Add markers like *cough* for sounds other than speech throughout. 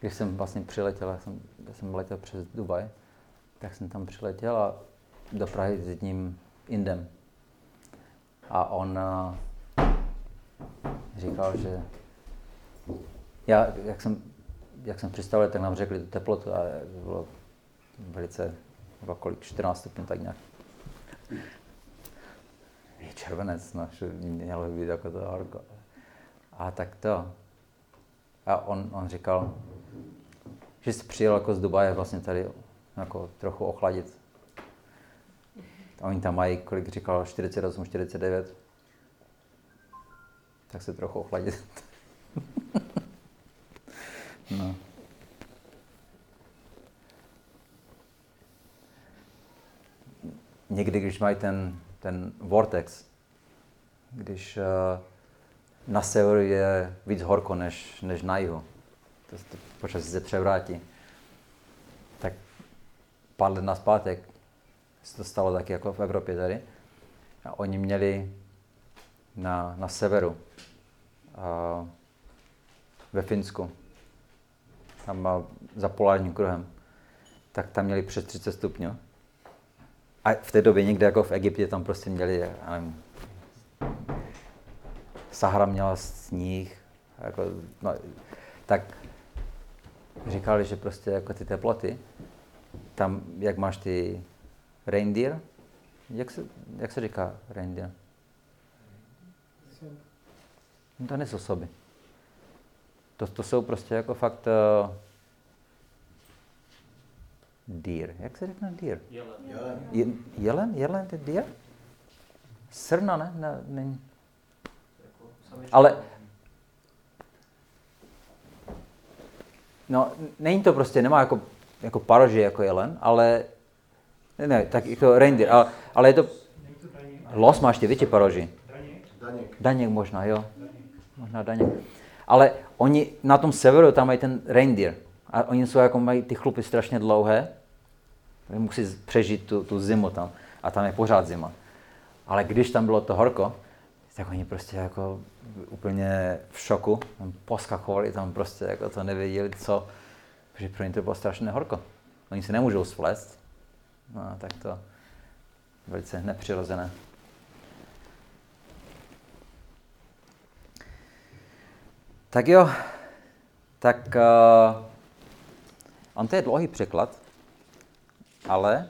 když jsem vlastně přiletěl, já jsem, já jsem letěl přes Dubaj, tak jsem tam přiletěl a do Prahy s jedním Indem. A on uh, říkal, že já, jak jsem, jak jsem přistavil, tak nám řekli tu teplotu a bylo velice, bylo kolik, 14 stupňů, tak nějak. Je červenec, no, že mělo být jako to horko. A tak to. A on, on říkal, že jsi přijel jako z Dubaje vlastně tady jako trochu ochladit. A oni tam mají, kolik říkal, 48, 49. Tak se trochu ochladit. *laughs* no. Někdy, když mají ten, ten vortex, když uh, na severu je víc horko než, než na jihu, to, to počasí se převrátí, tak pár let naspátek se to stalo taky jako v Evropě tady. A oni měli na, na severu, a ve Finsku, tam za polárním kruhem, tak tam měli přes 30 stupňů. A v té době někde jako v Egyptě tam prostě měli, já nevím, Sahara měla sníh, jako, no, tak říkali, že prostě jako ty teploty, tam, jak máš ty reindeer, jak se, jak se říká reindeer? No to nejsou osoby. To, to jsou prostě jako fakt uh, deer. Jak se řekne deer? Jelen. Jelen? Jelen? Jelen je deer? Srna, ne? ne není. Ale no, není to prostě, nemá jako, jako paroži jako jelen, ale ne, ne, tak jako reindeer, ale, ale je to, los má ještě větší paroži. Daněk. Daněk možná, jo. Možná daněk. Ale oni na tom severu tam mají ten reindeer. A oni jsou jako mají ty chlupy strašně dlouhé. Musí přežít tu, tu zimu tam. A tam je pořád zima. Ale když tam bylo to horko, tak oni prostě jako úplně v šoku, tam poskakovali tam prostě, jako to nevěděli, co, protože pro ně to bylo strašně horko. Oni se nemůžou splést, no, tak to velice nepřirozené. Tak jo, tak uh, on to je dlouhý překlad, ale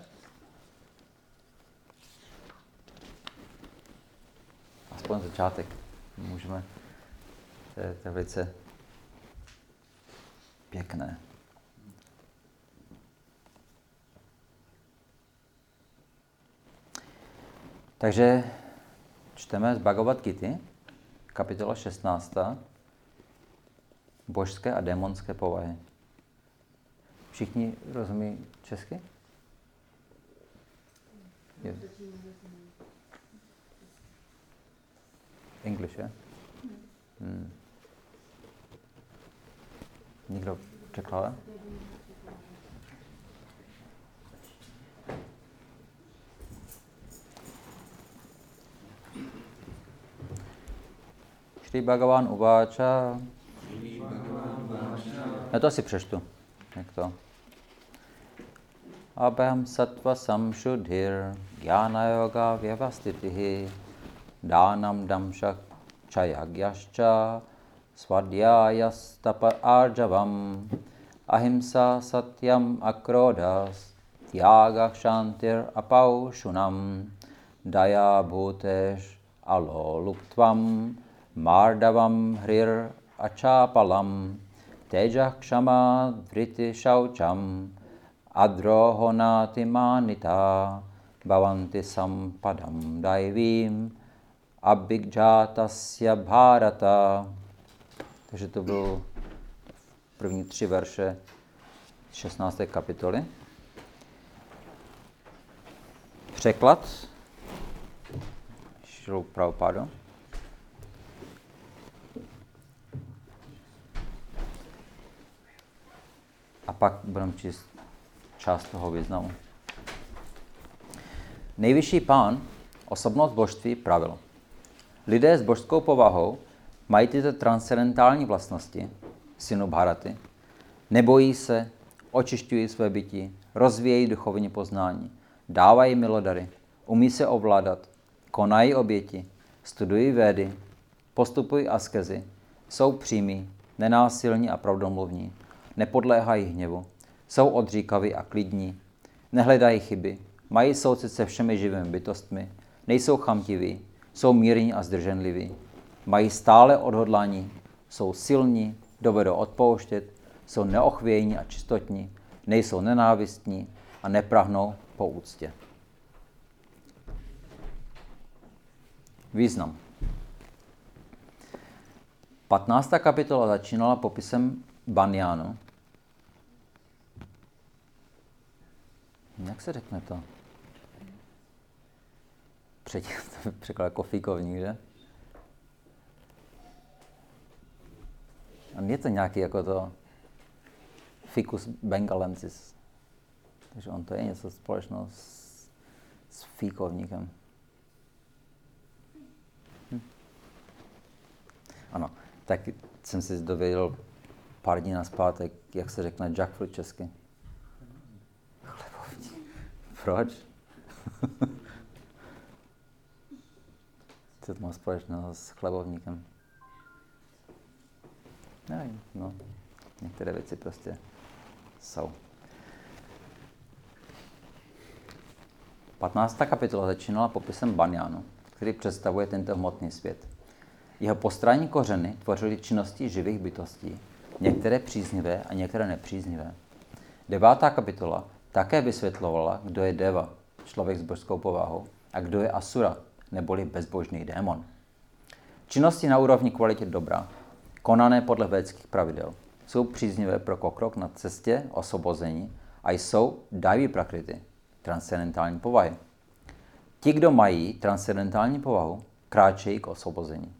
aspoň začátek. Můžeme, to je, to je velice pěkné. Takže čteme z Bhagavad Gita, kapitola 16. Božské a démonské povahy. Všichni rozumí česky? English, je? Hmm. Někdo překládá? Šri Bhagavan Uváča. Já to asi přeštu. Jak to? Abham sattva samshudhir jnana yoga vyavastitihi दानं दंश क्षयज्ञश्च स्वर्यायस्तप आर्जवम्। अहिंसा सत्यम् अक्रोध त्यागक्षान्तिरपौषुणं दयाभूतलोलुत्वं मार्डवं ह्रीर् अचापलं त्यजः क्षमादृतिशौचम् अद्रोहो भवन्ति सम्पदं दैवीं abhigjatasya bharata. Takže to bylo první tři verše 16. kapitoly. Překlad Šilou Prabhupada. A pak budeme číst část toho významu. Nejvyšší pán, osobnost božství, pravil. Lidé s božskou povahou mají tyto transcendentální vlastnosti, synu Bharaty, Nebojí se, očišťují své bytí, rozvíjejí duchovní poznání, dávají milodary, umí se ovládat, konají oběti, studují védy, postupují askezy, jsou přímí, nenásilní a pravdomluvní, nepodléhají hněvu, jsou odříkaví a klidní, nehledají chyby, mají soucit se všemi živými bytostmi, nejsou chamtiví, jsou mírní a zdrženliví, mají stále odhodlání, jsou silní, dovedou odpouštět, jsou neochvějní a čistotní, nejsou nenávistní a neprahnou po úctě. Význam. 15. kapitola začínala popisem banjánu. Jak se řekne to? Předtím *laughs* to překlad jako fíkovník, že? A je to nějaký jako to Ficus bengalensis. Takže on to je něco společného s, s fíkovníkem. Hm. Ano, tak jsem si dověděl pár dní naspátek, jak se řekne jackfruit česky. Chlebovník. Proč? *laughs* Co to má společného s chlebovníkem? Nevím, no. Některé věci prostě jsou. 15. kapitola začínala popisem banjánu, který představuje tento hmotný svět. Jeho postranní kořeny tvořily činnosti živých bytostí, některé příznivé a některé nepříznivé. Devátá kapitola také vysvětlovala, kdo je Deva, člověk s božskou povahou, a kdo je Asura, neboli bezbožný démon. Činnosti na úrovni kvalitě dobra, konané podle védských pravidel, jsou příznivé pro pokrok na cestě osvobození a jsou dajví prakrity, transcendentální povahy. Ti, kdo mají transcendentální povahu, kráčejí k osvobození.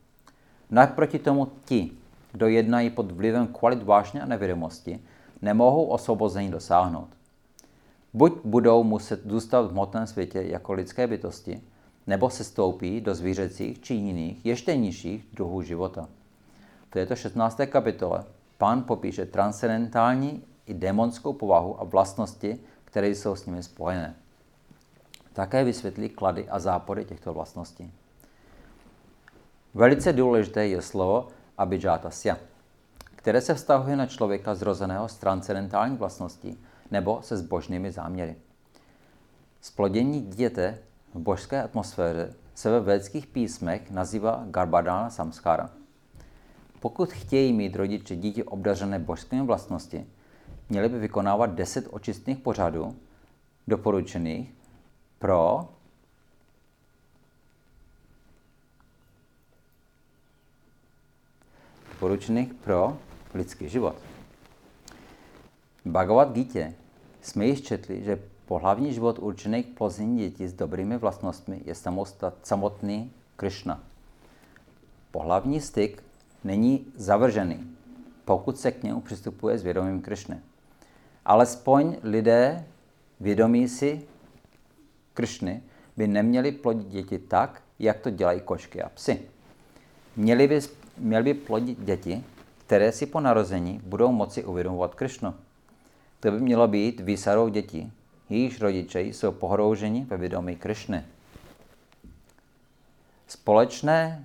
Naproti tomu ti, kdo jednají pod vlivem kvalit vášně a nevědomosti, nemohou osvobození dosáhnout. Buď budou muset zůstat v hmotném světě jako lidské bytosti, nebo se stoupí do zvířecích či jiných, ještě nižších druhů života. V této 16. kapitole pán popíše transcendentální i démonskou povahu a vlastnosti, které jsou s nimi spojené. Také vysvětlí klady a zápory těchto vlastností. Velice důležité je slovo abidžátasya, které se vztahuje na člověka zrozeného z transcendentální vlastností nebo se zbožnými záměry. Splodění dítěte v božské atmosféře se ve védských písmech nazývá Garbadana Samskara. Pokud chtějí mít rodiče dítě obdařené božskými vlastnosti, měli by vykonávat 10 očistných pořadů doporučených pro doporučených pro lidský život. Bhagavad Gita jsme již četli, že pohlavní život určený k plození dětí s dobrými vlastnostmi je samotný Krishna. Pohlavní styk není zavržený, pokud se k němu přistupuje s vědomím Krishny. Alespoň lidé vědomí si Krishny by neměli plodit děti tak, jak to dělají kočky a psy. Měli by, měli by plodit děti, které si po narození budou moci uvědomovat Krishnu. To by mělo být výsadou dětí, jejichž rodiče jsou pohrouženi ve vědomí Krishny. Společné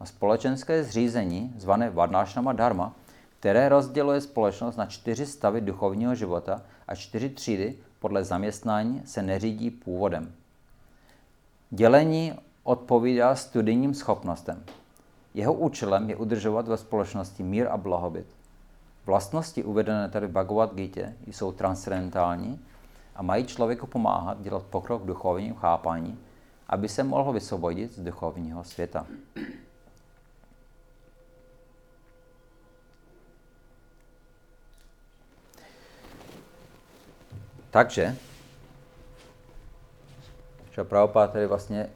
a společenské zřízení, zvané Varnášnama Dharma, které rozděluje společnost na čtyři stavy duchovního života a čtyři třídy podle zaměstnání, se neřídí původem. Dělení odpovídá studijním schopnostem. Jeho účelem je udržovat ve společnosti mír a blahobyt. Vlastnosti uvedené tady v Bhagavad Gita jsou transcendentální a mají člověku pomáhat dělat pokrok v duchovním chápání, aby se mohl vysvobodit z duchovního světa. Takže, že Prabhupada tady vlastně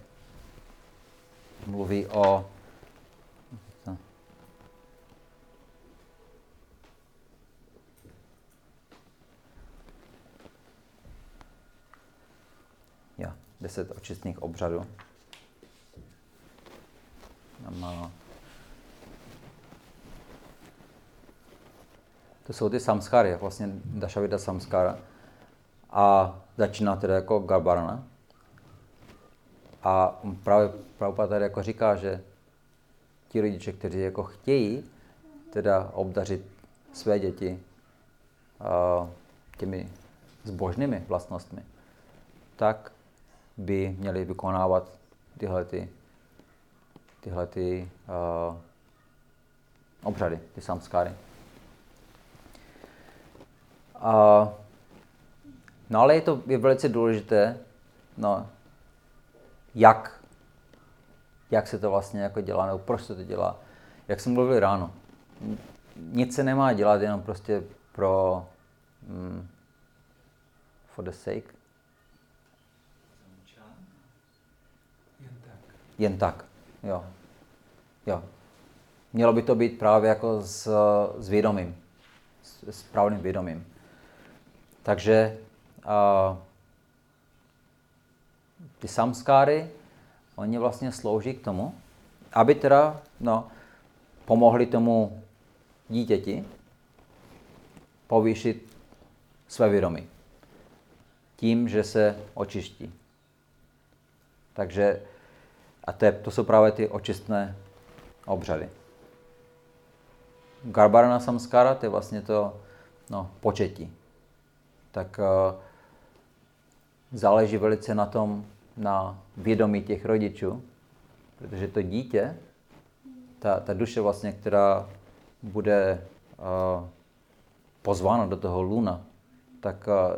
mluví o ja, deset očistných obřadů. To jsou ty samskáry, vlastně Dašavida samskára. A začíná tedy jako Garbarana. A právě Prabhupada tady jako říká, že ti rodiče, kteří jako chtějí teda obdařit své děti těmi zbožnými vlastnostmi, tak by měli vykonávat tyhle, ty, tyhle ty, uh, obřady, ty samskáry. Uh, no ale je to je velice důležité, no, jak, jak se to vlastně jako dělá, nebo proč se to dělá. Jak jsem mluvil ráno, nic se nemá dělat jenom prostě pro mm, for the sake. Jen tak. Jen tak, jo. Jo. Mělo by to být právě jako s, s vědomím, s, s právným vědomím. Takže uh, ty samskáry, oni vlastně slouží k tomu, aby teda no, pomohli tomu dítěti povýšit své vědomí. Tím, že se očistí. Takže, a to, je, to jsou právě ty očistné obřady. Garbarana samskara, to je vlastně to no, početí. Tak uh, záleží velice na tom, na vědomí těch rodičů, protože to dítě, ta, ta duše vlastně, která bude uh, pozvána do toho luna, tak uh,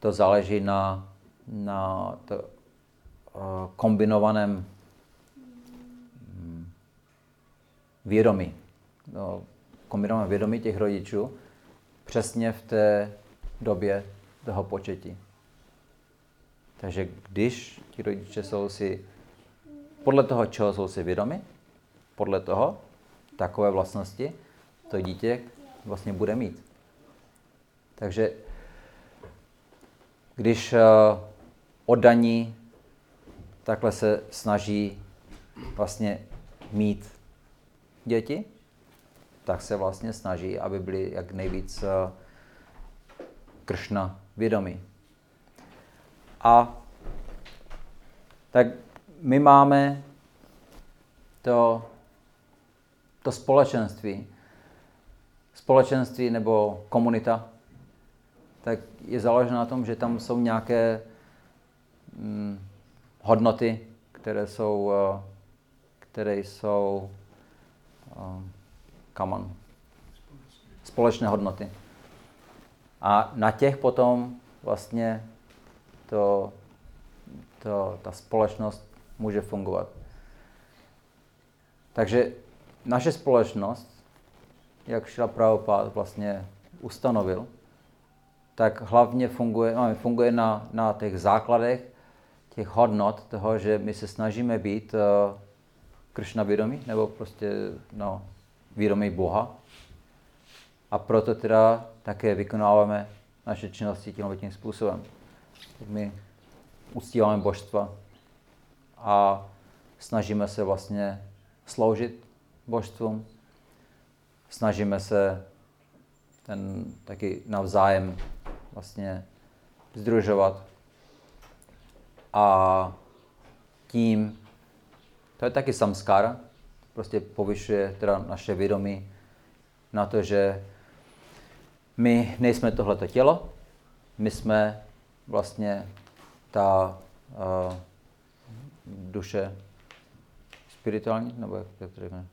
to záleží na, na to, kombinovaném um, vědomí. No, kombinovaném vědomí těch rodičů přesně v té době toho početí. Takže když ti rodiče jsou si podle toho, čeho jsou si vědomi, podle toho, takové vlastnosti, to dítě vlastně bude mít. Takže když uh, oddaní takhle se snaží vlastně mít děti, tak se vlastně snaží, aby byli jak nejvíc uh, kršna vědomí. A tak my máme to, to společenství, společenství nebo komunita, tak je založena na tom, že tam jsou nějaké hm, hodnoty, které jsou, uh, které jsou common, společné hodnoty. A na těch potom vlastně to, to, ta společnost může fungovat. Takže naše společnost, jak Šila Prabhupada vlastně ustanovil, tak hlavně funguje, no, funguje na, na těch základech těch hodnot toho, že my se snažíme být uh, Krishna vědomí, nebo prostě no, vědomí Boha. A proto teda také vykonáváme naše činnosti tímhle tím způsobem. My uctíváme božstva a snažíme se vlastně sloužit božstvům. Snažíme se ten taky navzájem vlastně združovat. A tím, to je taky samskara, prostě povyšuje teda naše vědomí na to, že my nejsme tohleto tělo, my jsme vlastně ta uh, duše spirituální, nebo jak, to řekne,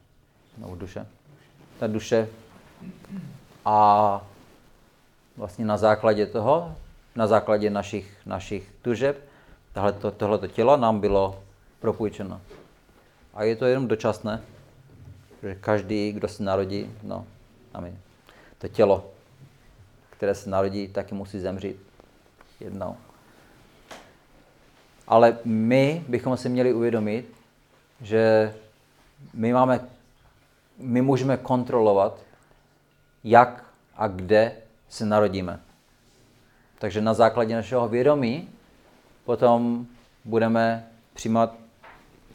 nebo duše, ta duše. A vlastně na základě toho, na základě našich, našich tužeb, tohleto, tohleto tělo nám bylo propůjčeno. A je to jenom dočasné, že každý, kdo se narodí, no, amen, to tělo, které se narodí, taky musí zemřít jednou. Ale my bychom si měli uvědomit, že my máme, my můžeme kontrolovat, jak a kde se narodíme. Takže na základě našeho vědomí potom budeme přijímat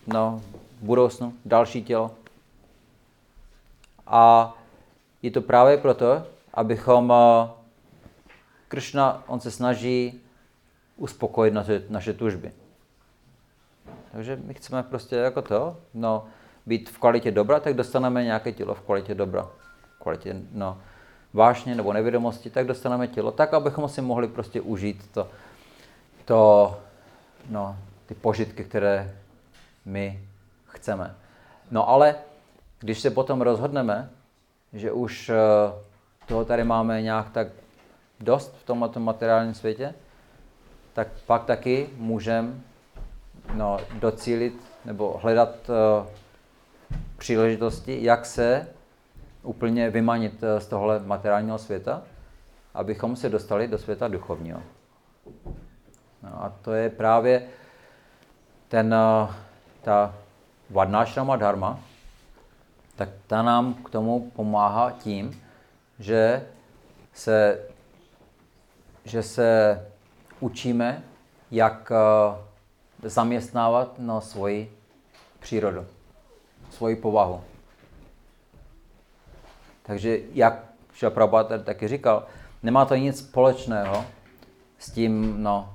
no, v budoucnu další tělo. A je to právě proto, abychom, uh, Krishna, on se snaží uspokojit naše, naše tužby. Takže my chceme prostě jako to, no, být v kvalitě dobra, tak dostaneme nějaké tělo v kvalitě dobra. V kvalitě, no, vášně nebo nevědomosti, tak dostaneme tělo, tak abychom si mohli prostě užít to, to no, ty požitky, které my chceme. No ale když se potom rozhodneme, že už eh, toho tady máme nějak tak dost v tomto materiálním světě, tak pak taky můžeme no, docílit nebo hledat uh, příležitosti, jak se úplně vymanit uh, z tohle materiálního světa, abychom se dostali do světa duchovního. No a to je právě ten, uh, ta Varnášrama dharma, tak ta nám k tomu pomáhá tím, že se, že se učíme, jak eh, zaměstnávat na svoji přírodu, svoji povahu. Takže jak Prabhupada taky říkal, nemá to nic společného s tím no,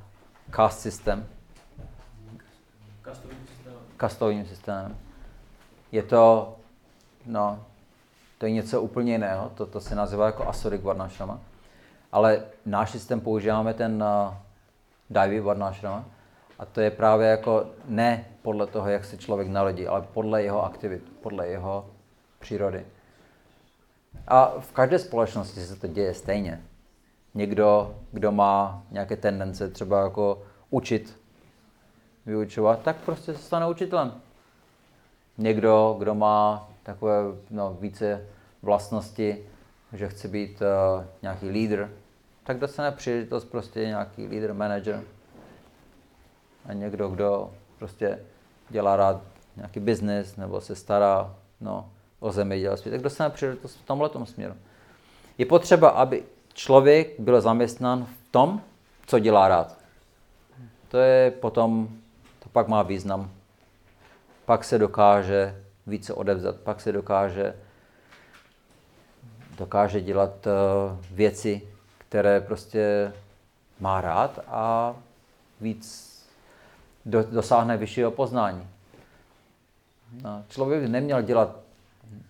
caste systém, kastovým systémem. Je to, no, to je něco úplně jiného, to, to se nazývá jako Asurik Varnashrama. Ale náš systém používáme ten uh, Daivi Varnashrama a to je právě jako ne podle toho, jak se člověk narodí, ale podle jeho aktivit, podle jeho přírody. A v každé společnosti se to děje stejně. Někdo, kdo má nějaké tendence třeba jako učit, vyučovat, tak prostě se stane učitelem. Někdo, kdo má takové no, více vlastnosti, že chce být uh, nějaký lídr, tak dostane příležitost prostě nějaký lídr, manager. A někdo, kdo prostě dělá rád nějaký biznis nebo se stará no, o zemědělství, tak dostane příležitost v tomhle směru. Je potřeba, aby člověk byl zaměstnán v tom, co dělá rád. To je potom, to pak má význam. Pak se dokáže více odevzat, pak se dokáže, dokáže dělat uh, věci, které prostě má rád a víc do, dosáhne vyššího poznání. No, člověk neměl dělat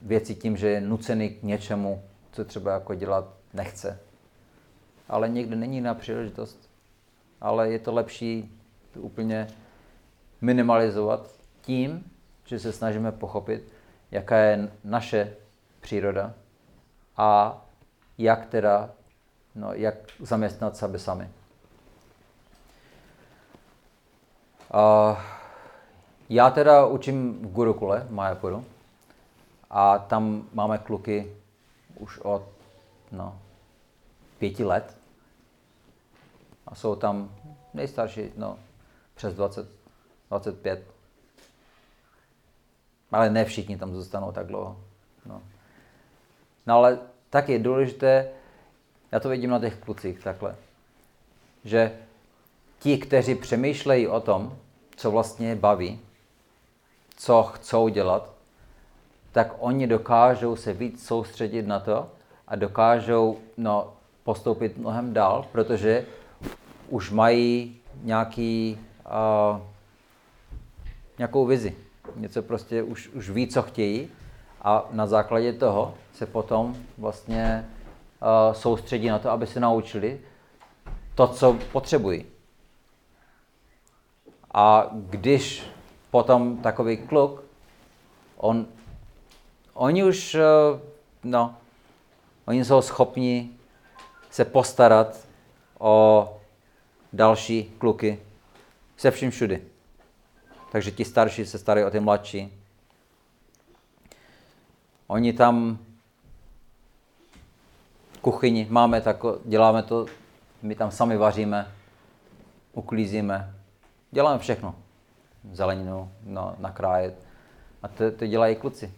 věci tím, že je nucený k něčemu, co třeba jako dělat nechce. Ale někdy není na příležitost. Ale je to lepší úplně minimalizovat tím, že se snažíme pochopit, jaká je naše příroda a jak teda, no, jak zaměstnat sebe sami. Uh, já teda učím v Gurukule, v Mayapuru, a tam máme kluky už od no, pěti let. A jsou tam nejstarší, no, přes 20, 25. Ale ne všichni tam zůstanou tak dlouho. No. no ale tak je důležité, já to vidím na těch klucích takhle, že ti, kteří přemýšlejí o tom, co vlastně baví, co chcou dělat, tak oni dokážou se víc soustředit na to a dokážou no, postoupit mnohem dál, protože už mají nějaký, uh, nějakou vizi něco prostě už, už ví, co chtějí a na základě toho se potom vlastně uh, soustředí na to, aby se naučili to, co potřebují. A když potom takový kluk, on, oni už, uh, no, oni jsou schopni se postarat o další kluky se vším všudy. Takže ti starší se starají o ty mladší. Oni tam kuchyni máme, tak děláme to, my tam sami vaříme, uklízíme, děláme všechno. Zeleninu, no, nakrájet. A to, to dělají kluci.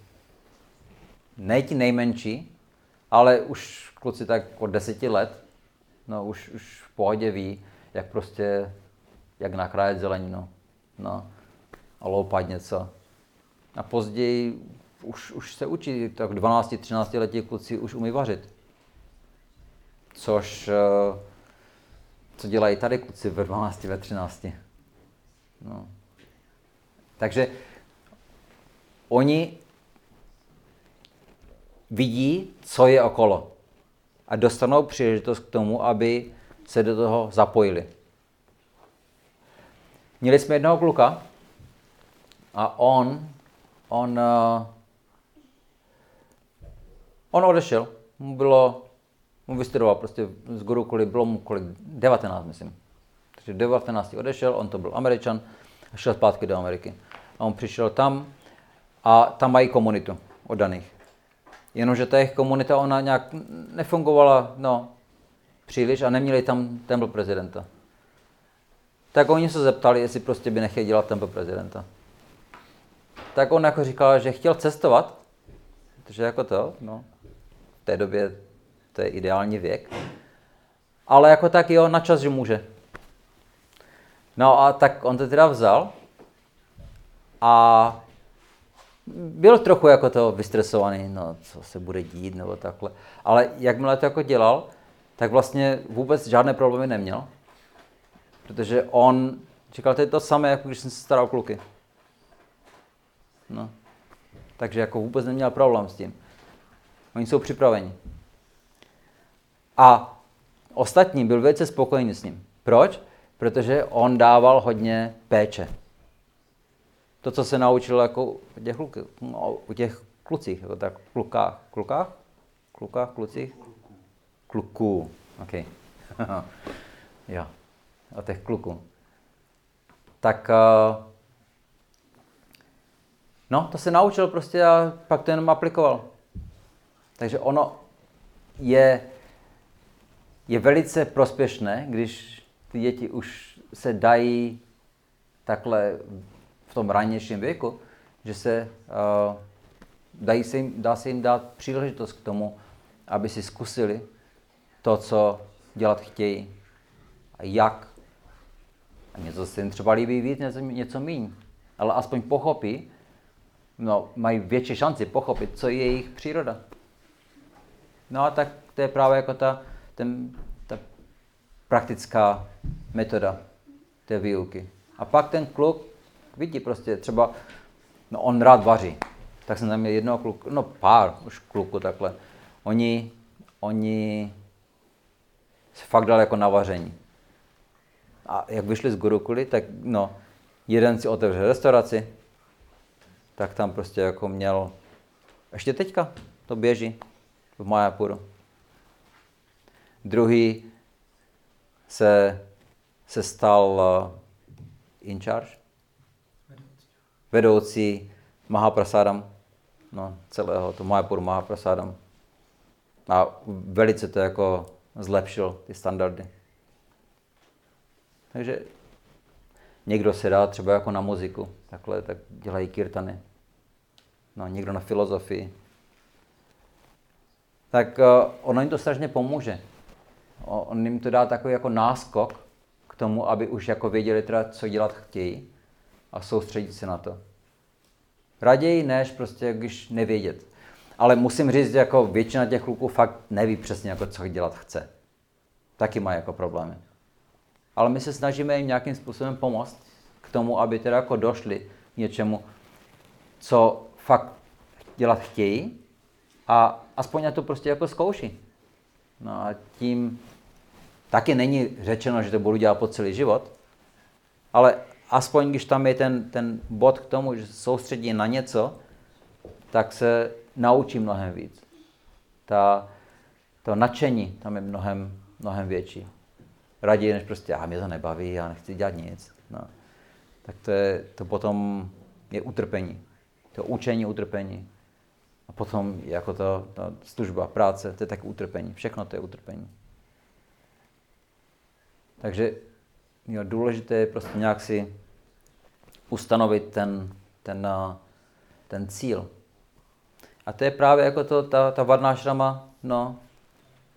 Ne ti nejmenší, ale už kluci tak od deseti let, no už, už v pohodě ví, jak prostě, jak nakrájet zeleninu. No a loupat něco. A později už, už se učí, tak 12-13 letí kluci už umí vařit. což uh, co dělají tady kluci ve 12, ve 13. No. Takže oni vidí, co je okolo a dostanou příležitost k tomu, aby se do toho zapojili. Měli jsme jednoho kluka a on, on, uh, on odešel. Mu bylo, mu vystudoval prostě z kvůli, bylo mu kolik, 19, myslím. Takže 19 odešel, on to byl Američan a šel zpátky do Ameriky. A on přišel tam a tam mají komunitu oddaných. Jenomže ta jejich komunita, ona nějak nefungovala, no, příliš a neměli tam templ prezidenta. Tak oni se zeptali, jestli prostě by nechtěli dělat templ prezidenta. Tak on jako říkal, že chtěl cestovat, protože jako to, no, v té době to je ideální věk. Ale jako tak jo, na čas, že může. No a tak on to teda vzal a byl trochu jako to vystresovaný, no co se bude dít nebo takhle. Ale jakmile to jako dělal, tak vlastně vůbec žádné problémy neměl. Protože on říkal, to je to samé, jako když jsem se staral kluky. No. Takže jako vůbec neměl problém s tím. Oni jsou připraveni. A ostatní byl velice spokojený s ním. Proč? Protože on dával hodně péče to, co se naučil jako u těch, kluk, no, u těch klucích, jako tak klukách, klukách, klukách, klucích, kluků, ok. *laughs* jo, o těch kluků. Tak, uh, no, to se naučil prostě a pak to jenom aplikoval. Takže ono je, je velice prospěšné, když ty děti už se dají takhle tom ranějším věku, že se, uh, dají se jim, dá se jim dát příležitost k tomu, aby si zkusili to, co dělat chtějí a jak. A něco se jim třeba líbí víc, něco, něco míň. Ale aspoň pochopí, no, mají větší šanci pochopit, co je jejich příroda. No a tak to je právě jako ta, ten, ta praktická metoda té výuky. A pak ten kluk vidí prostě třeba, no on rád vaří, tak jsem tam měl jednoho kluku, no pár už kluku takhle. Oni, oni se fakt dali jako na vaření. A jak vyšli z Gurukuli, tak no, jeden si otevřel restauraci, tak tam prostě jako měl, ještě teďka to běží v Majapuru. Druhý se, se stal uh, in charge vedoucí Mahaprasadam, no, celého to Mayapur Mahaprasadam. A velice to jako zlepšil ty standardy. Takže někdo se dá třeba jako na muziku, takhle, tak dělají kirtany. No, někdo na filozofii. Tak uh, ono jim to strašně pomůže. On jim to dá takový jako náskok k tomu, aby už jako věděli teda, co dělat chtějí a soustředit se na to. Raději než prostě, když nevědět. Ale musím říct, jako většina těch kluků fakt neví přesně, jako co dělat chce. Taky mají jako problémy. Ale my se snažíme jim nějakým způsobem pomoct k tomu, aby teda jako došli k něčemu, co fakt dělat chtějí a aspoň na to prostě jako zkouší. No a tím taky není řečeno, že to budu dělat po celý život, ale aspoň když tam je ten, ten bod k tomu, že se soustředí na něco, tak se naučí mnohem víc. Ta, to nadšení tam je mnohem, mnohem větší. Raději, než prostě, a mě to nebaví, já nechci dělat nic. No. Tak to, je, to potom je utrpení. To učení utrpení. A potom jako to, to služba, práce, to je tak utrpení. Všechno to je utrpení. Takže jo, důležité je prostě nějak si ustanovit ten, ten, eh, ten cíl. A to je právě jako to, ta, ta vadná šrama, no,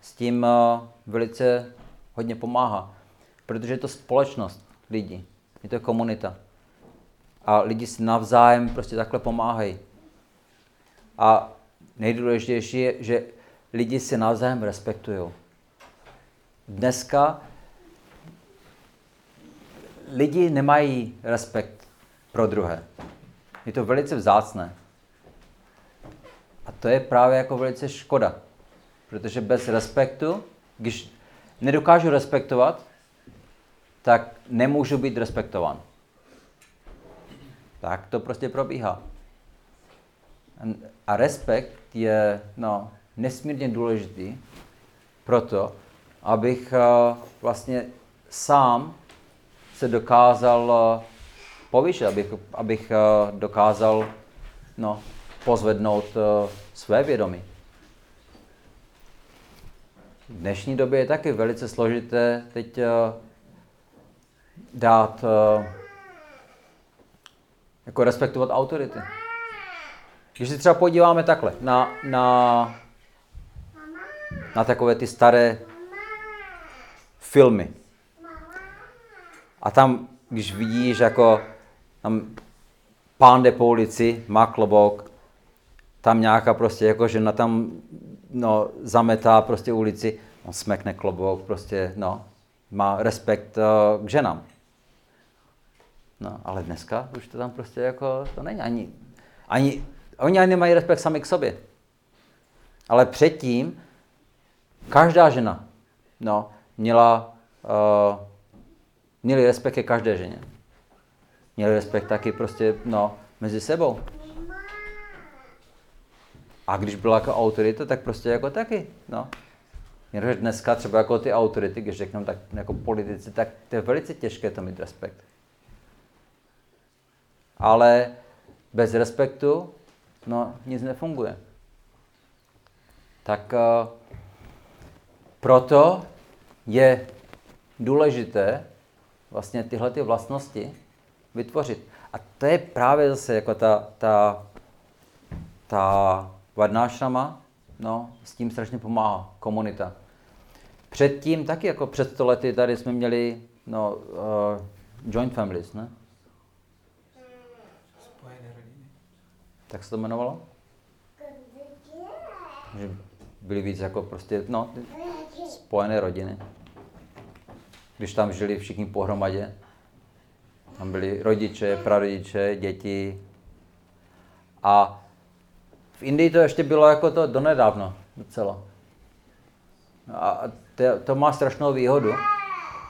s tím uh, velice hodně pomáhá. Protože je to společnost lidí, je to komunita. A lidi si navzájem prostě takhle pomáhají. A nejdůležitější je, že lidi si navzájem respektují. dneska lidi nemají respekt pro druhé. Je to velice vzácné. A to je právě jako velice škoda. Protože bez respektu, když nedokážu respektovat, tak nemůžu být respektován. Tak to prostě probíhá. A respekt je no, nesmírně důležitý proto, abych uh, vlastně sám se dokázal uh, povýšit, abych, abych uh, dokázal no, pozvednout své vědomí. V dnešní době je taky velice složité teď uh, dát, uh, jako respektovat autority. Když se třeba podíváme takhle na, na, na takové ty staré filmy. A tam, když vidíš, jako tam pán jde po ulici, má klobouk, tam nějaká prostě jako žena tam no, zametá prostě ulici, on smekne klobouk, prostě no, má respekt uh, k ženám. No, ale dneska už to tam prostě jako, to není ani, ani, oni ani nemají respekt sami k sobě. Ale předtím každá žena no, měla, uh, měli respekt ke každé ženě. Měli respekt taky prostě no, mezi sebou. A když byla jako autorita, tak prostě jako taky. No. Jenže dneska třeba jako ty autority, když řekneme tak jako politici, tak to je velice těžké to mít respekt. Ale bez respektu no, nic nefunguje. Tak uh, proto je důležité vlastně tyhle ty vlastnosti vytvořit. A to je právě zase jako ta, ta, ta Varnášrama, no, s tím strašně pomáhá komunita. Předtím taky, jako před sto lety, tady jsme měli no, uh, joint families, ne? Spojené rodiny. Tak se to jmenovalo? Že byly víc jako prostě, no, spojené rodiny. Když tam žili všichni pohromadě. Tam byli rodiče, prarodiče, děti. A v Indii to ještě bylo jako to donedávno docela. A to, to má strašnou výhodu,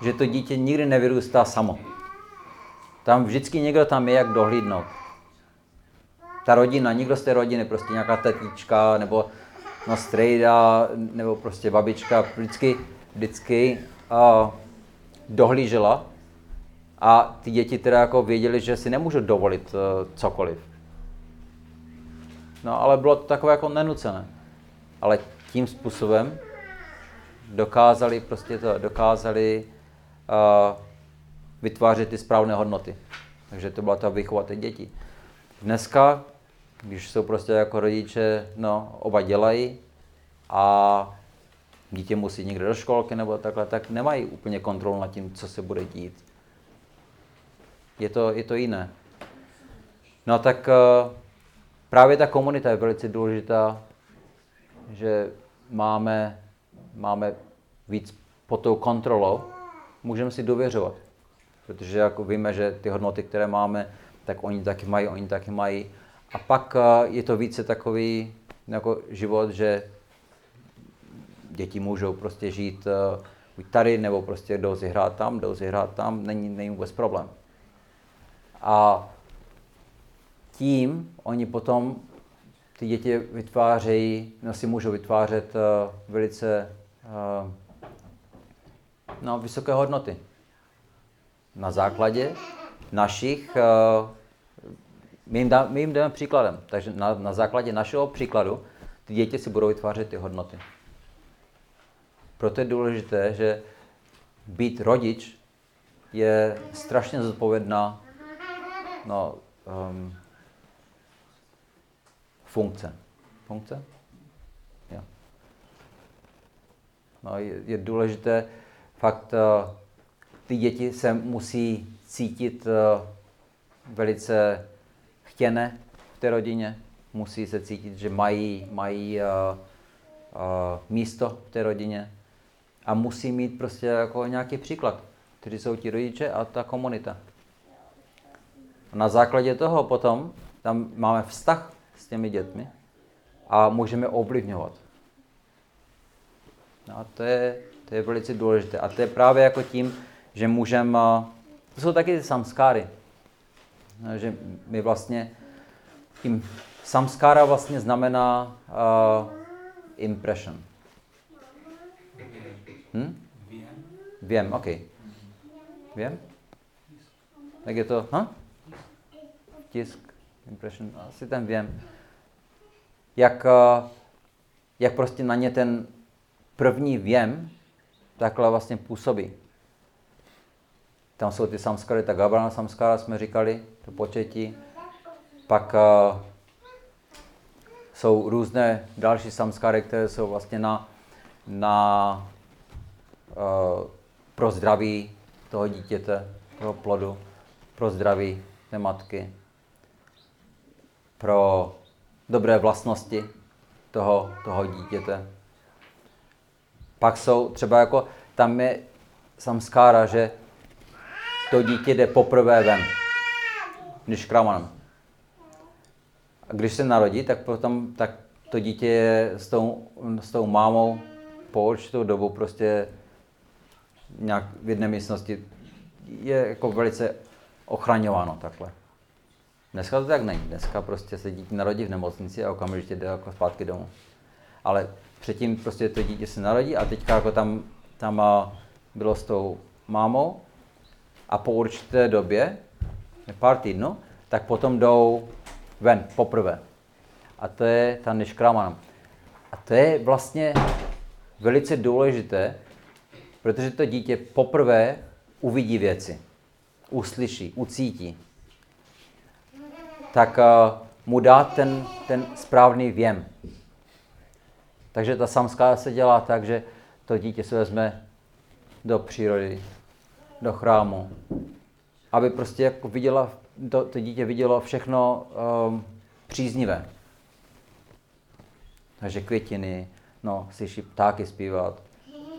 že to dítě nikdy nevyrůstá samo. Tam vždycky někdo tam je, jak dohlídnout. Ta rodina, někdo z té rodiny, prostě nějaká tetička, nebo no strejda, nebo prostě babička, vždycky, vždycky uh, dohlížela a ty děti teda jako věděli, že si nemůžou dovolit uh, cokoliv. No ale bylo to takové jako nenucené. Ale tím způsobem dokázali prostě to, dokázali uh, vytvářet ty správné hodnoty. Takže to byla ta výchova těch dětí. Dneska, když jsou prostě jako rodiče, no, oba dělají a dítě musí někde do školky nebo takhle, tak nemají úplně kontrolu nad tím, co se bude dít. Je to, je to jiné. No tak uh, právě ta komunita je velice důležitá, že máme, máme víc pod tou kontrolou, můžeme si důvěřovat. Protože jako víme, že ty hodnoty, které máme, tak oni taky mají, oni taky mají. A pak uh, je to více takový jako život, že děti můžou prostě žít uh, buď tady, nebo prostě jdou si hrát tam, jdou si hrát tam, není, není vůbec problém. A tím oni potom ty děti vytvářejí, no si můžou vytvářet uh, velice uh, no, vysoké hodnoty. Na základě našich, uh, my, jim dá, my jim jdeme příkladem, takže na, na základě našeho příkladu ty děti si budou vytvářet ty hodnoty. Proto je důležité, že být rodič je strašně zodpovědná no, um, funkce. Funkce? Jo. No, je, je důležité, fakt uh, ty děti se musí cítit uh, velice chtěné v té rodině, musí se cítit, že mají, mají uh, místo v té rodině A musí mít prostě jako nějaký příklad, kteří jsou ti rodiče a ta komunita. Na základě toho potom tam máme vztah těmi dětmi a můžeme ovlivňovat. No a to je, to je velice důležité. A to je právě jako tím, že můžeme, to jsou taky ty samskáry, no, že my vlastně, tím samskára vlastně znamená uh, impression. Hm? Vím. OK. Vím? Tak je to, ha? Tisk, impression, asi ten vím. Jak, uh, jak prostě na ně ten první věm takhle vlastně působí. Tam jsou ty samskary, ta Gabrana samskara jsme říkali, to početí. Pak uh, jsou různé další samskary, které jsou vlastně na, na uh, pro zdraví toho dítěte, toho plodu, pro zdraví té matky, pro dobré vlastnosti toho, toho dítěte. Pak jsou třeba jako, tam je samskára, že to dítě jde poprvé ven, když kramanem. A když se narodí, tak potom tak to dítě je s tou, s tou mámou po určitou dobu prostě nějak v jedné místnosti je jako velice ochraňováno takhle. Dneska to tak není. Dneska prostě se dítě narodí v nemocnici a okamžitě jde jako zpátky domů. Ale předtím prostě to dítě se narodí a teďka jako tam, tam bylo s tou mámou a po určité době, pár týdnů, tak potom jdou ven poprvé. A to je ta neškraman. A to je vlastně velice důležité, protože to dítě poprvé uvidí věci, uslyší, ucítí. Tak uh, mu dá ten, ten správný věm. Takže ta samská se dělá tak, že to dítě se vezme do přírody, do chrámu, aby prostě jako viděla, to, to dítě vidělo všechno um, příznivé. Takže květiny, no, slyší ptáky zpívat,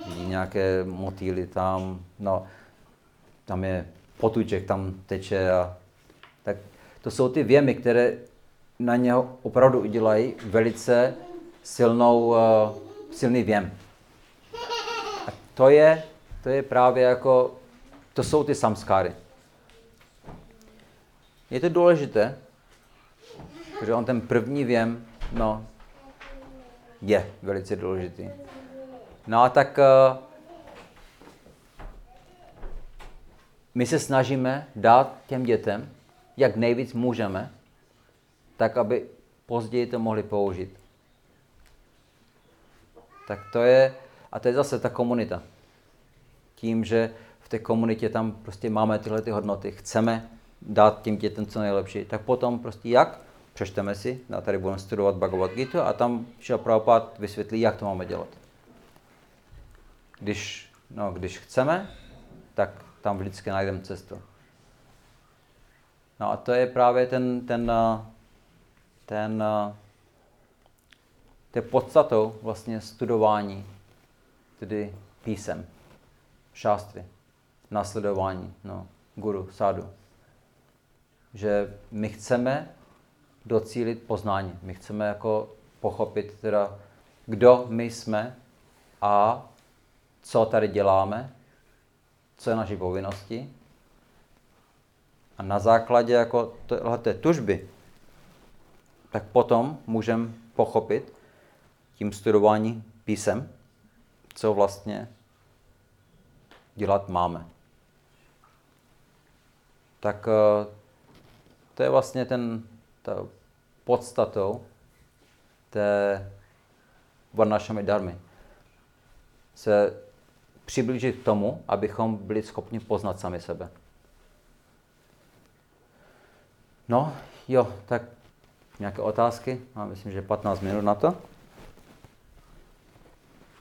vidí nějaké motýly tam, no, tam je potuček, tam teče a to jsou ty věmy, které na něho opravdu udělají velice silnou, uh, silný věm. A to je, to je právě jako, to jsou ty samskáry. Je to důležité, protože on ten první věm, no, je velice důležitý. No a tak uh, my se snažíme dát těm dětem, jak nejvíc můžeme, tak aby později to mohli použít. Tak to je, a to je zase ta komunita. Tím, že v té komunitě tam prostě máme tyhle ty hodnoty, chceme dát těm dětem co nejlepší, tak potom prostě jak? Přečteme si, a tady budeme studovat Bhagavad Gita a tam Šel Prabhupada vysvětlí, jak to máme dělat. Když, no, když chceme, tak tam vždycky najdeme cestu. No a to je právě ten, ten, ten, ten podstatou vlastně studování, tedy písem, šástry, nasledování, no, guru, sádu. Že my chceme docílit poznání. My chceme jako pochopit teda, kdo my jsme a co tady děláme, co je naší povinnosti. A na základě jako téhle tužby, tak potom můžeme pochopit tím studování písem, co vlastně dělat máme. Tak eh, to je vlastně ten ta podstatou té varnašami darmy. Se přiblížit k tomu, abychom byli schopni poznat sami sebe. No, jo, tak nějaké otázky? Mám myslím, že 15 minut na to.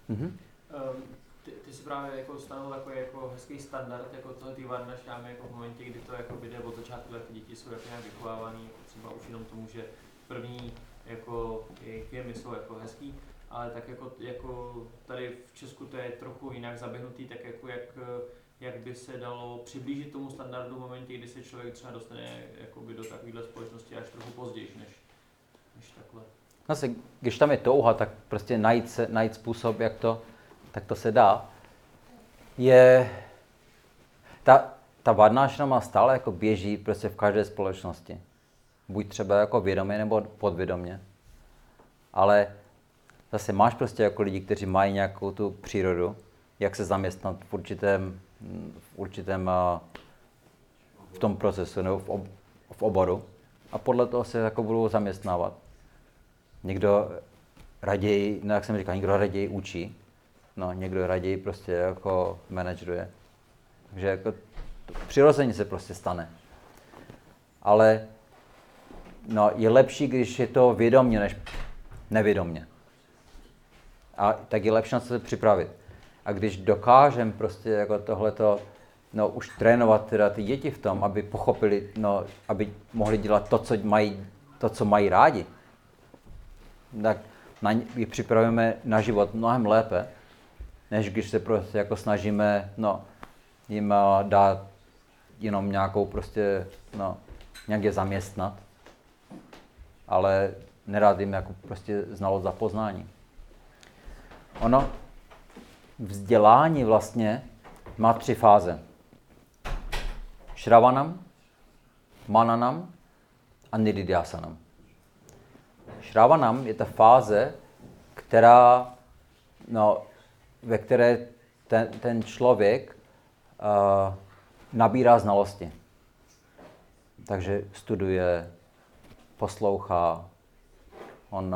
Mhm. Um, ty, ty jsi právě jako stanovil jako, jako hezký standard, jako tohle ty varnašámy, jako v momentě, kdy to jako jde od začátku, jak děti jsou jako nějak vychovávaný, třeba už jenom tomu, že první jako jejich věmy jsou jako hezký, ale tak jako, jako tady v Česku to je trochu jinak zaběhnutý, tak jako jak, jak by se dalo přiblížit tomu standardu v momentě, kdy se člověk třeba dostane jakoby do takovéhle společnosti až trochu později, než, než takhle. Zase, když tam je touha, tak prostě najít, se, najít způsob, jak to, tak to se dá. Je, ta, ta varnášrama stále jako běží prostě v každé společnosti. Buď třeba jako vědomě nebo podvědomě. Ale zase máš prostě jako lidi, kteří mají nějakou tu přírodu, jak se zaměstnat v určitém, v určitém v tom procesu nebo v, ob, v oboru a podle toho se jako budou zaměstnávat. Někdo raději, no jak jsem říkal, někdo raději učí, no někdo raději prostě jako manageruje. Takže jako přirozeně se prostě stane. Ale no, je lepší, když je to vědomně, než nevědomně. A tak je lepší na se připravit. A když dokážeme prostě jako tohleto, no už trénovat teda ty děti v tom, aby pochopili, no, aby mohli dělat to, co mají, to, co mají rádi, tak na, je připravíme na život mnohem lépe, než když se prostě jako snažíme no, jim dát jenom nějakou prostě, no, nějak je zaměstnat, ale nedat jim jako prostě znalost za poznání. Ono, vzdělání vlastně má tři fáze. Šravanam, mananam a nididyasanam. Šravanam je ta fáze, která, no, ve které ten, ten člověk uh, nabírá znalosti. Takže studuje, poslouchá, on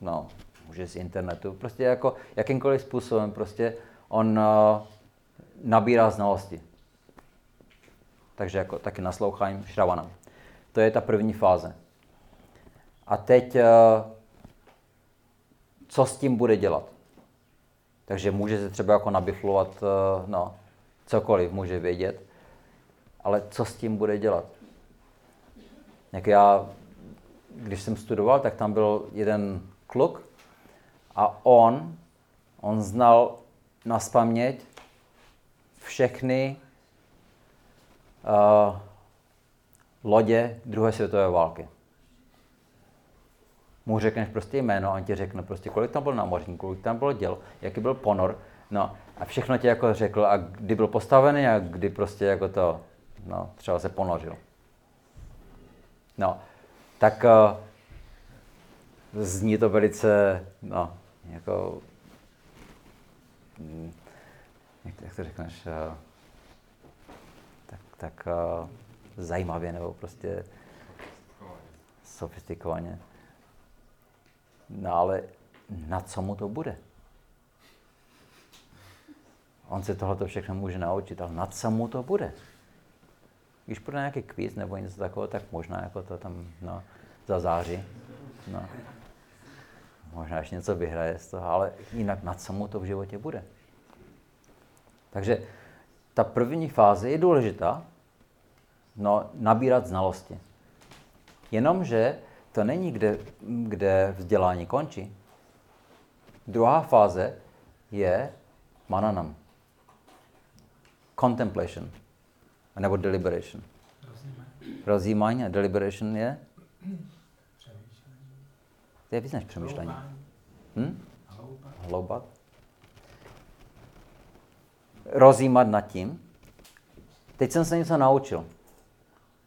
no, může z internetu, prostě jako jakýmkoliv způsobem, prostě on uh, nabírá znalosti. Takže jako taky naslouchání šravanam. To je ta první fáze. A teď, uh, co s tím bude dělat? Takže může se třeba jako nabiflovat, uh, no, cokoliv může vědět, ale co s tím bude dělat? Jak já, když jsem studoval, tak tam byl jeden kluk, a on, on znal na spaměť všechny uh, lodě druhé světové války. Mu řekneš prostě jméno on ti řekne prostě, kolik tam bylo námořníků, kolik tam bylo děl, jaký byl ponor, no a všechno ti jako řekl a kdy byl postavený a kdy prostě jako to, no třeba se ponořil. No, tak uh, zní to velice, no, jako, hm, jak, jak to řekneš, uh, tak, tak uh, zajímavě nebo prostě sofistikovaně. No ale na co mu to bude? On se tohle všechno může naučit, ale na co mu to bude? Když bude nějaký kvíz nebo něco takového, tak možná jako to tam no, zazáří. No možná ještě něco vyhraje z toho, ale jinak na co mu to v životě bude. Takže ta první fáze je důležitá, no, nabírat znalosti. Jenomže to není, kde, kde vzdělání končí. Druhá fáze je mananam. Contemplation. Nebo deliberation. Rozjímání a deliberation je to je víc než přemýšlení. Hm? Hloubat. Rozjímat nad tím. Teď jsem se něco naučil.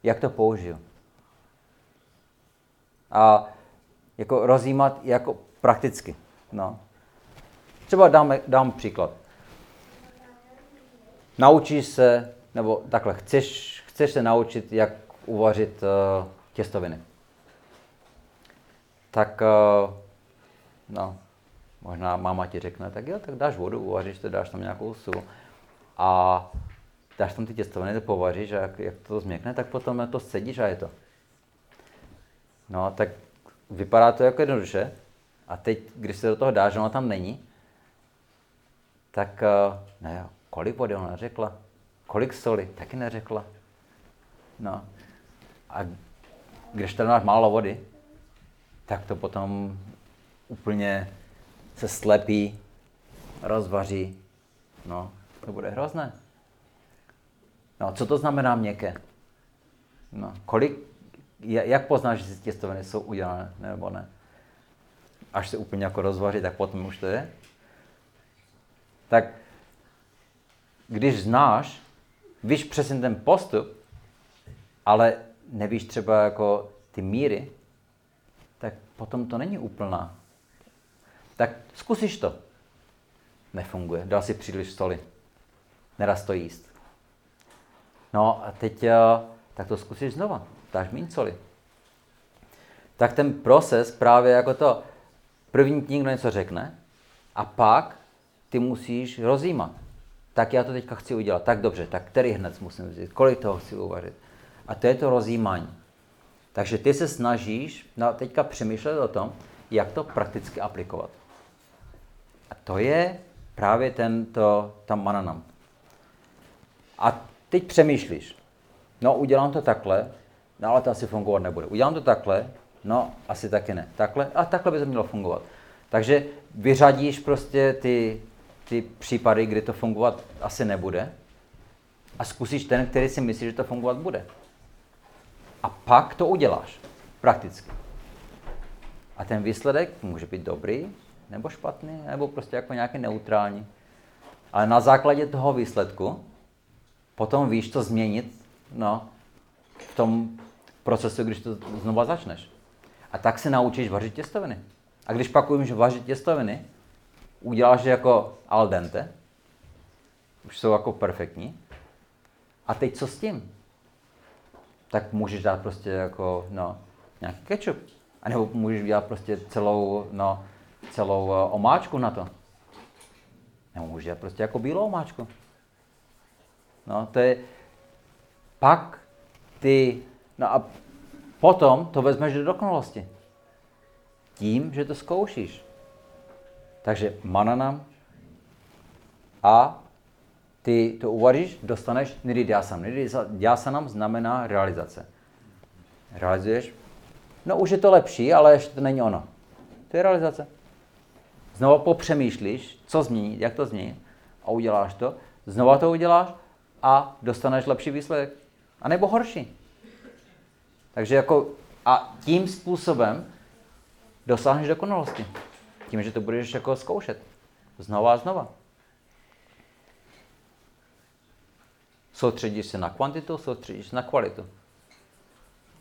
Jak to použiju? A jako rozjímat jako prakticky. No. Třeba dám, dám příklad. Naučíš se, nebo takhle, chceš, chceš se naučit, jak uvařit uh, těstoviny tak eh, no, možná máma ti řekne, tak jo, tak dáš vodu, uvaříš to, dáš tam nějakou sůl a dáš tam ty těstoviny, to povaříš a jak, jak to změkne, tak potom to sedíš a je to. No, tak vypadá to jako jednoduše a teď, když se do toho dáš, ona tam není, tak eh, ne, kolik vody ona řekla, kolik soli, taky neřekla. No. A když tam máš málo vody, tak to potom úplně se slepí, rozvaří. No, to bude hrozné. No, co to znamená měkké? No, kolik, jak poznáš, že těstoviny jsou udělané nebo ne? Až se úplně jako rozvaří, tak potom už to je. Tak když znáš, víš přesně ten postup, ale nevíš třeba jako ty míry, potom to není úplná. Tak zkusíš to. Nefunguje. Dal si příliš soli. Nedá to jíst. No a teď eh, tak to zkusíš znova. Dáš méně soli. Tak ten proces právě jako to, první ti někdo něco řekne a pak ty musíš rozjímat. Tak já to teďka chci udělat. Tak dobře, tak který hned musím vzít, kolik toho chci uvařit. A to je to rozjímání. Takže ty se snažíš no, teďka přemýšlet o tom, jak to prakticky aplikovat. A to je právě tento tam mananam. A teď přemýšlíš, no udělám to takhle, no ale to asi fungovat nebude. Udělám to takhle, no asi taky ne. Takhle, a takhle by to mělo fungovat. Takže vyřadíš prostě ty, ty případy, kdy to fungovat asi nebude a zkusíš ten, který si myslí, že to fungovat bude. A pak to uděláš prakticky. A ten výsledek může být dobrý, nebo špatný, nebo prostě jako nějaký neutrální. Ale na základě toho výsledku potom víš, co změnit no, v tom procesu, když to znova začneš. A tak se naučíš vařit těstoviny. A když pak umíš vařit těstoviny, uděláš je jako al dente, už jsou jako perfektní. A teď co s tím? Tak můžeš dát prostě jako, no, nějaký ketchup. A nebo můžeš dělat prostě celou, no, celou uh, omáčku na to. Nebo můžeš dělat prostě jako bílou omáčku. No, to je, pak ty, no a potom to vezmeš do dokonalosti. Tím, že to zkoušíš. Takže mananam a ty to uvaříš, dostaneš nididyasanam. Nididyasanam znamená realizace. Realizuješ? No už je to lepší, ale ještě to není ono. To je realizace. Znovu popřemýšlíš, co změnit, jak to změnit a uděláš to. Znova to uděláš a dostaneš lepší výsledek. A nebo horší. Takže jako a tím způsobem dosáhneš dokonalosti. Tím, že to budeš jako zkoušet. Znova a znova. Soustředíš se na kvantitu, soustředíš se na kvalitu.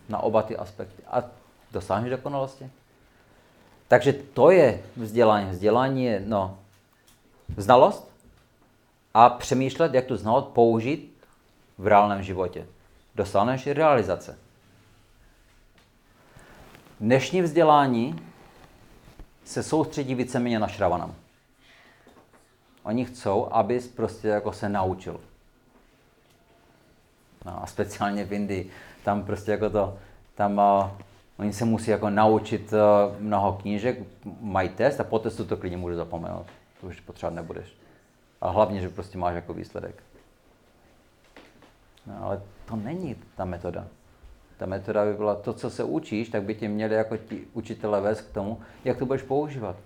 Na oba ty aspekty. A dosáhneš dokonalosti. Takže to je vzdělání. Vzdělání je no, znalost a přemýšlet, jak tu znalost použít v reálném životě. Dosáhneš i realizace. Dnešní vzdělání se soustředí víceméně na šravanam. Oni chcou, abys prostě jako se naučil. No a speciálně v Indii, tam prostě jako to, tam uh, oni se musí jako naučit uh, mnoho knížek, mají test a po testu to klidně může zapomenout. To už potřebovat nebudeš. A hlavně, že prostě máš jako výsledek. No, ale to není ta metoda. Ta metoda by byla to, co se učíš, tak by tě měli jako ti učitele vést k tomu, jak to budeš používat.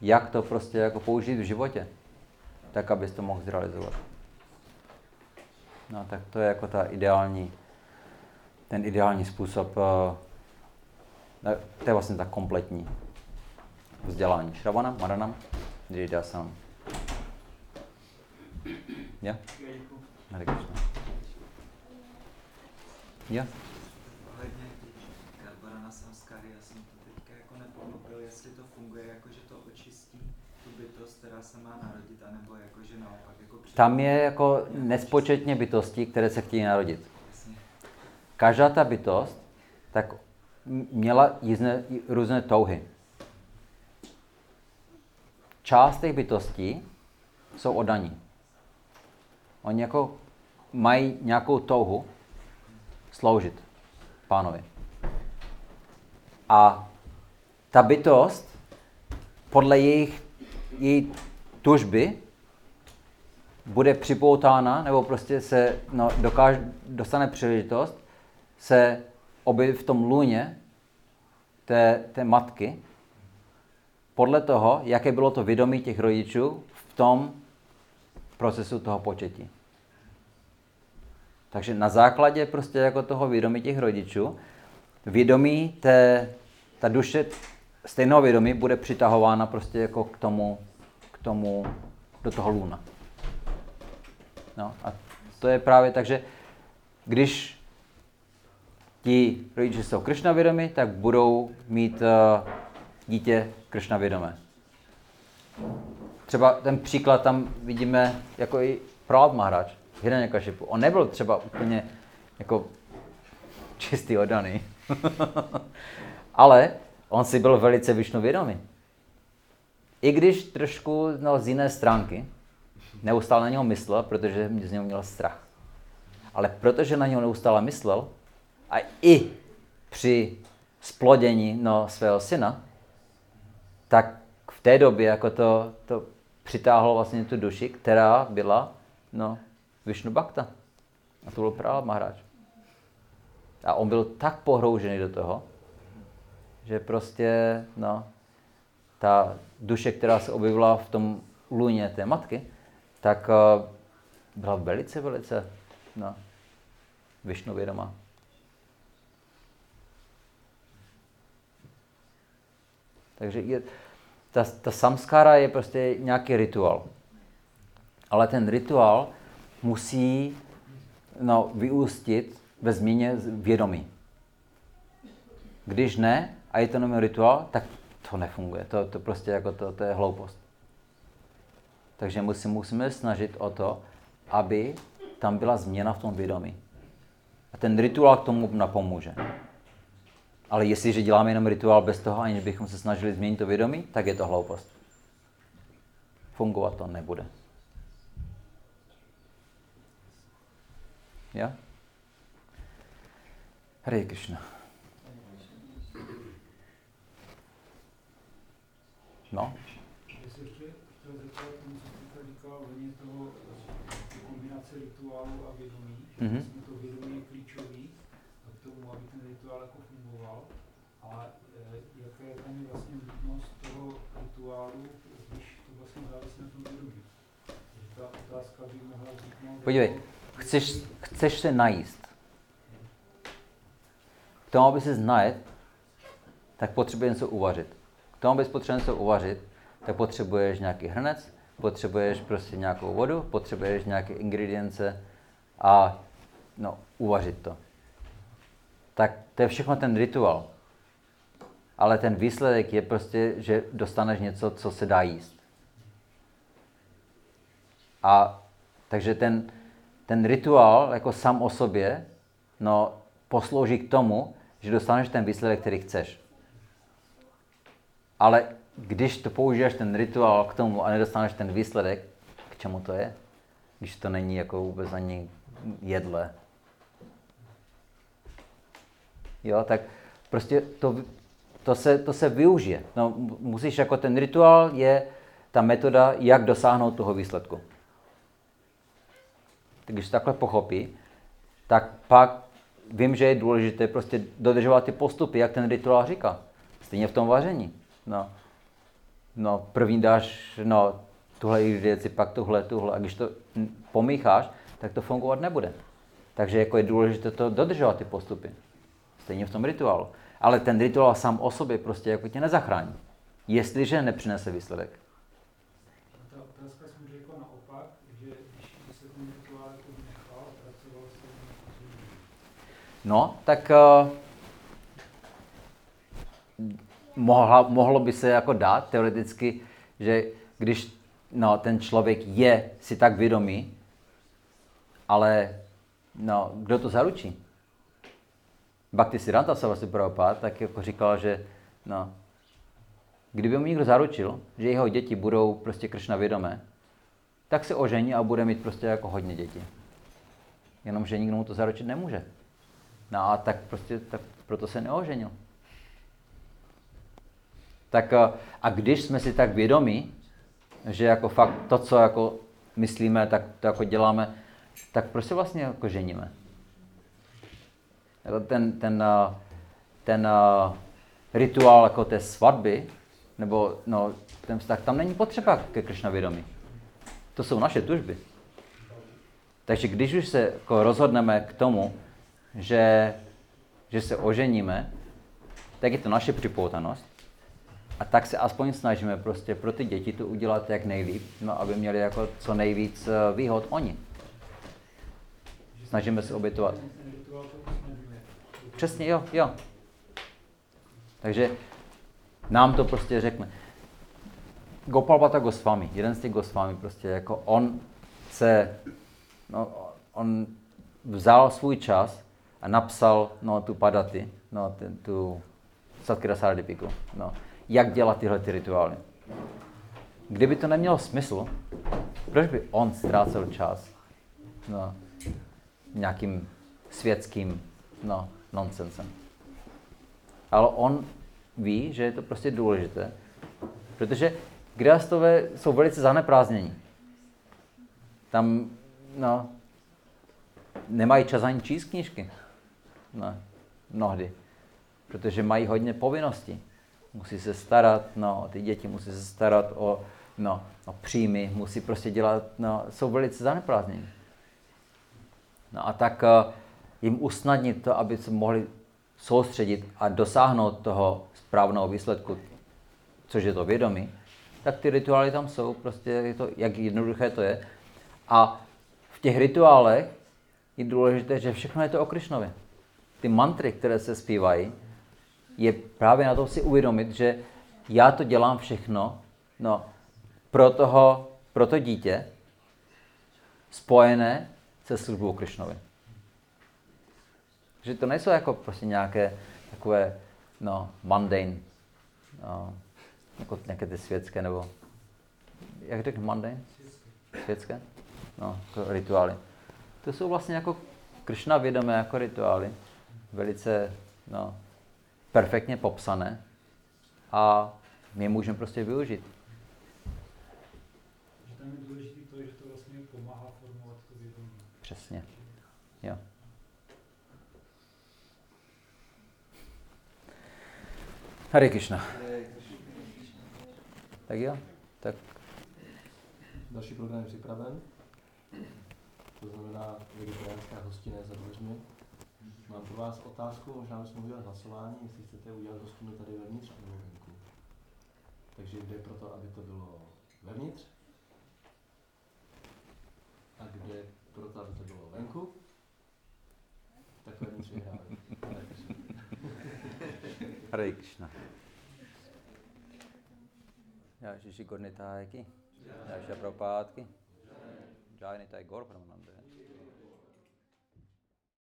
Jak to prostě jako použít v životě, tak abys to mohl zrealizovat. No tak to je jako ta ideální, ten ideální způsob, eh, to je vlastně tak kompletní vzdělání. Šravana, Maranam, Dridasam. Ja? Hare Krishna. Ja? Ohledně Karbarana samskary, já jsem to teďka jako nepochopil, jestli to funguje jako, že to očistí tu bytost, která se má narodit, anebo jako, že naopak jako Tam je jako nespočetně bytostí, které se chtějí narodit. Každá ta bytost tak měla jízne, různé touhy. Část těch bytostí jsou oddaní. Oni jako mají nějakou touhu sloužit pánovi. A ta bytost podle jejich, její tužby bude připoutána, nebo prostě se no, dokáž, dostane příležitost se objevit v tom lůně té, té matky podle toho, jaké bylo to vědomí těch rodičů v tom procesu toho početí. Takže na základě prostě jako toho vědomí těch rodičů, vědomí té, ta duše stejného vědomí bude přitahována prostě jako k tomu, k tomu, do toho luna. No a to je právě tak, že když ti rodiče jsou Kršna vědomí, tak budou mít uh, dítě Kršna vědomé. Třeba ten příklad tam vidíme jako i Prahlad Maharaj, Hiranyakashipu. On nebyl třeba úplně jako čistý oddaný, *laughs* ale on si byl velice Višnu vědomý. I když trošku no, z jiné stránky, neustále na něho myslel, protože z něho měl strach. Ale protože na něho neustále myslel, a i při splodění no, svého syna, tak v té době jako to, to přitáhlo vlastně tu duši, která byla no, Vishnu Bhakta. A to byl právě Maharaj. A on byl tak pohroužený do toho, že prostě no, ta duše, která se objevila v tom luně té matky, tak uh, byla velice, velice no, vědomá. Takže je, ta, ta samskára je prostě nějaký rituál. Ale ten rituál musí no, vyústit ve změně vědomí. Když ne, a je to jenom rituál, tak to nefunguje. To, to prostě jako to, to je hloupost. Takže musí, musíme snažit o to, aby tam byla změna v tom vědomí. A ten rituál k tomu napomůže. Ale jestliže děláme jenom rituál bez toho, aniž bychom se snažili změnit to vědomí, tak je to hloupost. Fungovat to nebude. Ja? Hare Krishna. No? Jestli ještě chtěl zeptat tomu, co jste říkal, hodně toho kombinace rituálu a vědomí, Mhm. vlastně to vědomí je klíčový k tomu, aby ten rituál jako fungoval. A e, jaká je tam vlastně nutnost toho rituálu, když to vlastně závisí na tom vědomí. Ta otázka by mohla vzniknout. Podívej, chceš, chceš se najíst. K tomu, aby se najet, tak potřebuješ něco uvařit. K tomu, abys potřeboval něco uvařit, tak potřebuješ nějaký hrnec, potřebuješ prostě nějakou vodu, potřebuješ nějaké ingredience a no, uvařit to. Tak to je všechno ten rituál. Ale ten výsledek je prostě, že dostaneš něco, co se dá jíst. A takže ten, ten rituál jako sám o sobě no, poslouží k tomu, že dostaneš ten výsledek, který chceš. Ale když to použiješ ten rituál k tomu a nedostaneš ten výsledek, k čemu to je? Když to není jako vůbec ani jedle. Jo, tak prostě to, to, se, to se využije. No, musíš jako ten rituál je ta metoda, jak dosáhnout toho výsledku. Tak když takhle pochopí, tak pak vím, že je důležité prostě dodržovat ty postupy, jak ten rituál říká. Stejně v tom vaření. No, no první dáš no, tuhle ingredienci, pak tuhle, tuhle. A když to pomícháš, tak to fungovat nebude. Takže jako je důležité to dodržovat ty postupy. Stejně v tom rituálu. Ale ten rituál sám o sobě prostě jako tě nezachrání. Jestliže nepřinese výsledek. Ta otázka jsem řekl naopak, že když by se ten rituál jako nechal a pracoval se tím No, tak uh, mohla, mohlo by se jako dát teoreticky, že když no, ten člověk je si tak vědomý, ale no, kdo to zaručí? Bhakti Siddhanta Saraswati Prabhupada tak jako říkal, že no, kdyby mu někdo zaručil, že jeho děti budou prostě Kršna vědomé, tak se ožení a bude mít prostě jako hodně dětí. Jenomže nikdo mu to zaručit nemůže. No a tak prostě, tak proto se neoženil. Tak a když jsme si tak vědomí, že jako fakt to, co jako myslíme, tak to jako děláme, tak proč se vlastně jako ženíme? Jako ten, ten, ten, ten rituál jako té svatby, nebo no, ten vztah, tam není potřeba ke Kršna vědomí. To jsou naše tužby. Takže když už se jako rozhodneme k tomu, že, že se oženíme, tak je to naše připoutanost. A tak se aspoň snažíme prostě pro ty děti to udělat jak nejlíp, no, aby měli jako co nejvíc eh, výhod oni. Snažíme se obětovat. Přesně, jo, jo. Takže nám to prostě řekne. Gopal Bhatta Goswami, jeden z těch Goswami, prostě jako on se, no, on vzal svůj čas a napsal no, tu padaty, no, ten, tu Satkira Sardipiku, no, jak dělat tyhle ty rituály. Kdyby to nemělo smysl, proč by on ztrácel čas no, nějakým světským no, nonsensem? Ale on ví, že je to prostě důležité, protože Griastové jsou velice zaneprázdnění. Tam, no, nemají čas ani číst knížky. No, mnohdy. Protože mají hodně povinností. Musí se starat no, ty děti, musí se starat o, no, o příjmy, musí prostě dělat, no, jsou velice zaneprázdnění. No a tak uh, jim usnadnit to, aby se mohli soustředit a dosáhnout toho správného výsledku, což je to vědomí, tak ty rituály tam jsou, prostě je to, jak jednoduché to je. A v těch rituálech je důležité, že všechno je to o Krišnově. Ty mantry, které se zpívají, je právě na to si uvědomit, že já to dělám všechno no, pro, toho, pro to dítě spojené se službou Krišnovi. Že to nejsou jako prostě nějaké takové no, mundane, no, jako nějaké ty světské, nebo jak řekl mundane? Světské? No, jako rituály. To jsou vlastně jako Kršna vědomé jako rituály. Velice no, perfektně popsané a my je můžeme prostě využít. Že tam je důležité to, že to vlastně pomáhá formovat to vědomí. Přesně. Jo. Hare Krishna. Tak jo, tak Další program je připraven. To znamená vegetariánská hostina je za dveřmi. Mám pro vás otázku, možná bychom udělali hlasování, jestli chcete udělat hostinu tady vevnitř nebo venku. Takže jde pro to, aby to bylo vevnitř? A kde pro to, aby to bylo venku? Tak vevnitř vyhráli. Hare Krishna. Já Shishi Gornitáky. Já Prabhupádky. Jai Nitai Gaur Brahmananda.